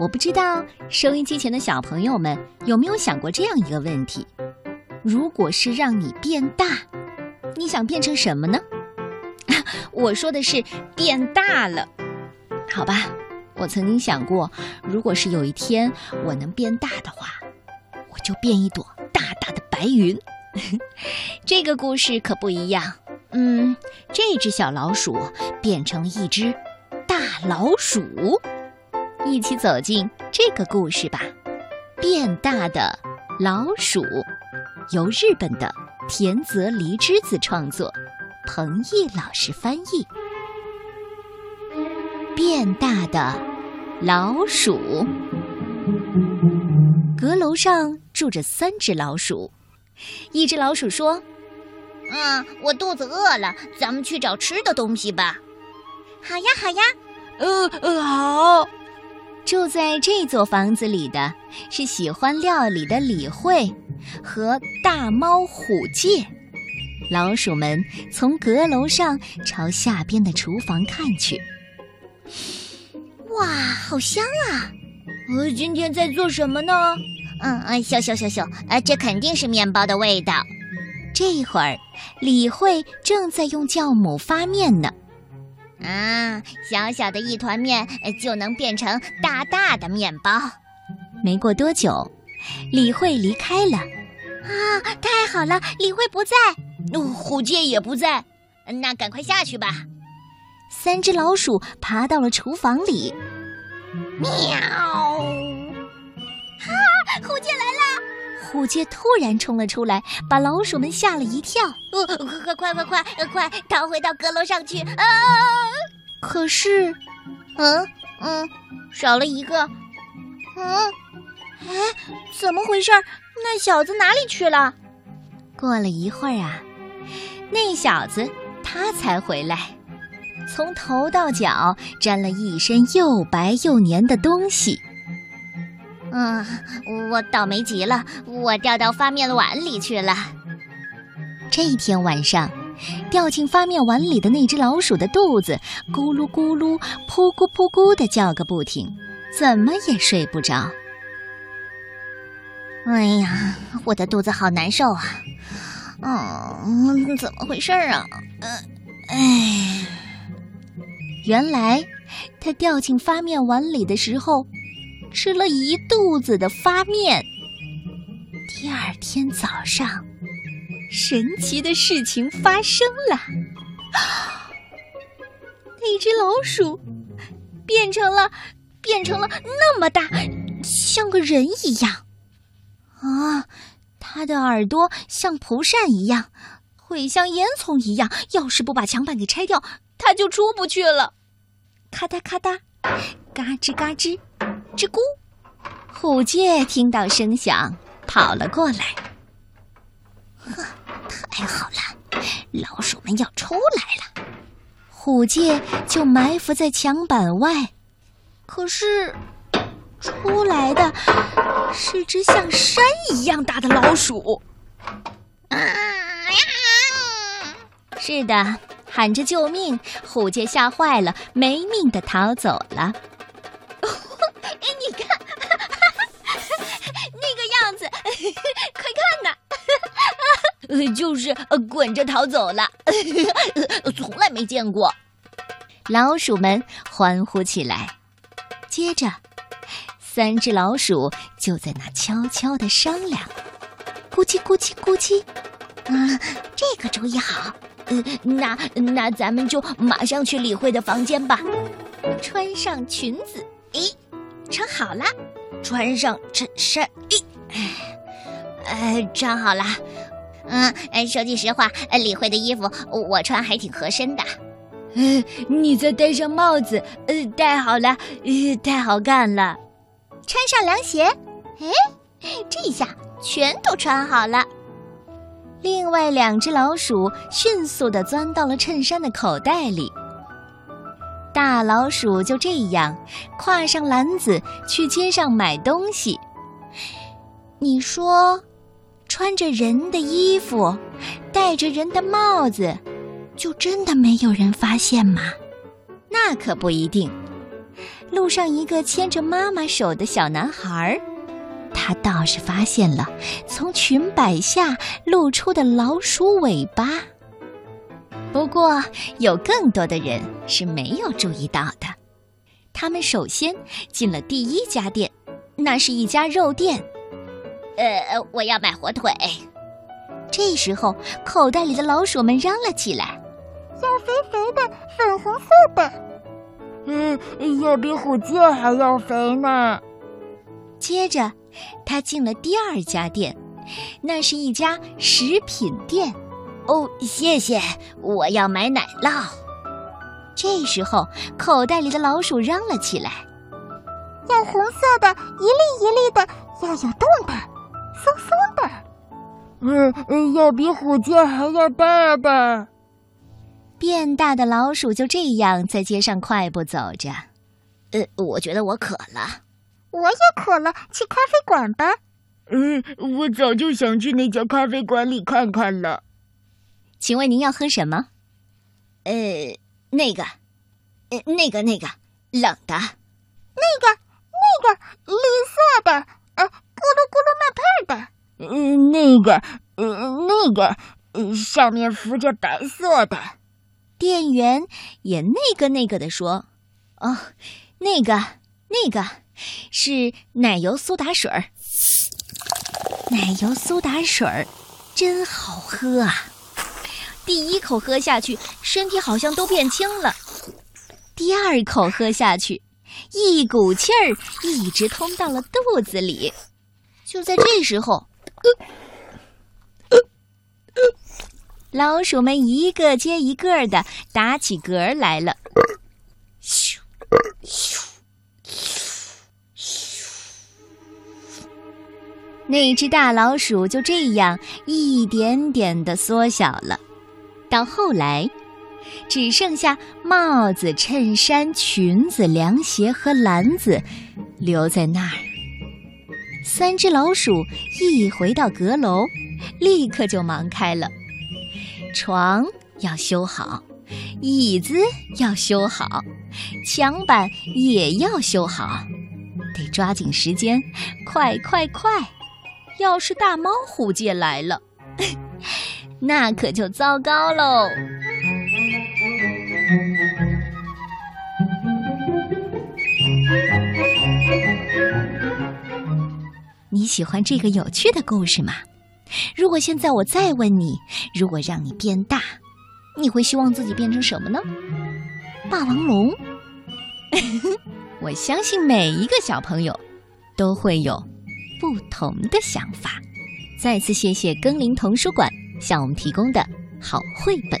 我不知道收音机前的小朋友们有没有想过这样一个问题：如果是让你变大，你想变成什么呢？我说的是变大了，好吧？我曾经想过，如果是有一天我能变大的话，我就变一朵大大的白云。这个故事可不一样。嗯，这只小老鼠变成一只大老鼠。一起走进这个故事吧，《变大的老鼠》，由日本的田泽梨之子创作，彭毅老师翻译。变大的老鼠，阁楼上住着三只老鼠。一只老鼠说：“嗯，我肚子饿了，咱们去找吃的东西吧。”“好呀，好呀。”“呃呃，好。”住在这座房子里的是喜欢料理的李慧和大猫虎介。老鼠们从阁楼上朝下边的厨房看去。哇，好香啊！呃，今天在做什么呢？嗯嗯，嗅嗅嗅嗅，呃，这肯定是面包的味道。这会儿，李慧正在用酵母发面呢。啊，小小的一团面就能变成大大的面包。没过多久，李慧离开了。啊，太好了！李慧不在，虎介也不在，那赶快下去吧。三只老鼠爬到了厨房里。喵！虎介突然冲了出来，把老鼠们吓了一跳。呃，快快快快快逃回到阁楼上去！啊！可是，嗯嗯，少了一个。嗯，哎，怎么回事？那小子哪里去了？过了一会儿啊，那小子他才回来。从头到脚沾了一身又白又黏的东西。嗯，我倒霉极了，我掉到发面碗里去了。这天晚上，掉进发面碗里的那只老鼠的肚子咕噜咕噜、噗咕噗咕的叫个不停，怎么也睡不着。哎呀，我的肚子好难受啊！嗯，怎么回事啊？嗯，哎。原来，他掉进发面碗里的时候，吃了一肚子的发面。第二天早上，神奇的事情发生了，那只老鼠变成了，变成了那么大，像个人一样。啊，它的耳朵像蒲扇一样，会像烟囱一样，要是不把墙板给拆掉。它就出不去了，咔嗒咔嗒，嘎吱嘎吱，吱咕。虎介听到声响，跑了过来。呵，太好了，老鼠们要出来了。虎介就埋伏在墙板外，可是出来的是只像山一样大的老鼠。啊！是的。喊着救命，虎介吓坏了，没命的逃走了。呃就是呃滚着逃走了，从来没见过。老鼠们欢呼起来。接着，三只老鼠就在那悄悄的商量：咕叽咕叽咕叽，啊，这个主意好。呃那那咱们就马上去李慧的房间吧。穿上裙子，咦，穿好了。穿上衬衫，咦，哎，穿好了。嗯，说句实话，李慧的衣服我穿还挺合身的。嗯，你再戴上帽子，呃，戴好了，呃，太好看了。穿上凉鞋，哎，这下全都穿好了。另外两只老鼠迅速地钻到了衬衫的口袋里。大老鼠就这样挎上篮子去街上买东西。你说，穿着人的衣服，戴着人的帽子，就真的没有人发现吗？那可不一定。路上一个牵着妈妈手的小男孩，他倒是发现了从裙摆下露出的老鼠尾巴。不过，有更多的人是没有注意到的。他们首先进了第一家店，那是一家肉店。呃，我要买火腿。这时候，口袋里的老鼠们嚷了起来：“要肥肥的，粉红色的。”嗯，要比虎剑还要肥呢。接着，他进了第二家店，那是一家食品店。哦，谢谢，我要买奶酪。这时候，口袋里的老鼠嚷了起来：“要红色的，一粒一粒的，要有洞的，松松的。”嗯，要比虎剑还要大的。变大的老鼠就这样在街上快步走着。呃，我觉得我渴了，我也渴了，去咖啡馆吧。嗯，我早就想去那家咖啡馆里看看了。请问您要喝什么？呃，那个，呃，那个，那个冷的，那个，那个绿色的，呃，嗯，那个，呃，那个，呃，上面浮着白色的。店员也那个那个的说：“哦，那个，那个是奶油苏打水儿。奶油苏打水儿真好喝啊！第一口喝下去，身体好像都变轻了。第二口喝下去，一股气儿一直通到了肚子里。就在这时候。”老鼠们一个接一个的打起嗝来了，咻咻咻！那只大老鼠就这样一点点的缩小了，到后来，只剩下帽子、衬衫、裙子、凉鞋和篮子留在那儿。三只老鼠一回到阁楼，立刻就忙开了。床要修好，椅子要修好，墙板也要修好，得抓紧时间，快快快！要是大猫虎借来了，那可就糟糕喽。你喜欢这个有趣的故事吗？如果现在我再问你，如果让你变大，你会希望自己变成什么呢？霸王龙？我相信每一个小朋友都会有不同的想法。再次谢谢耕林童书馆向我们提供的好绘本。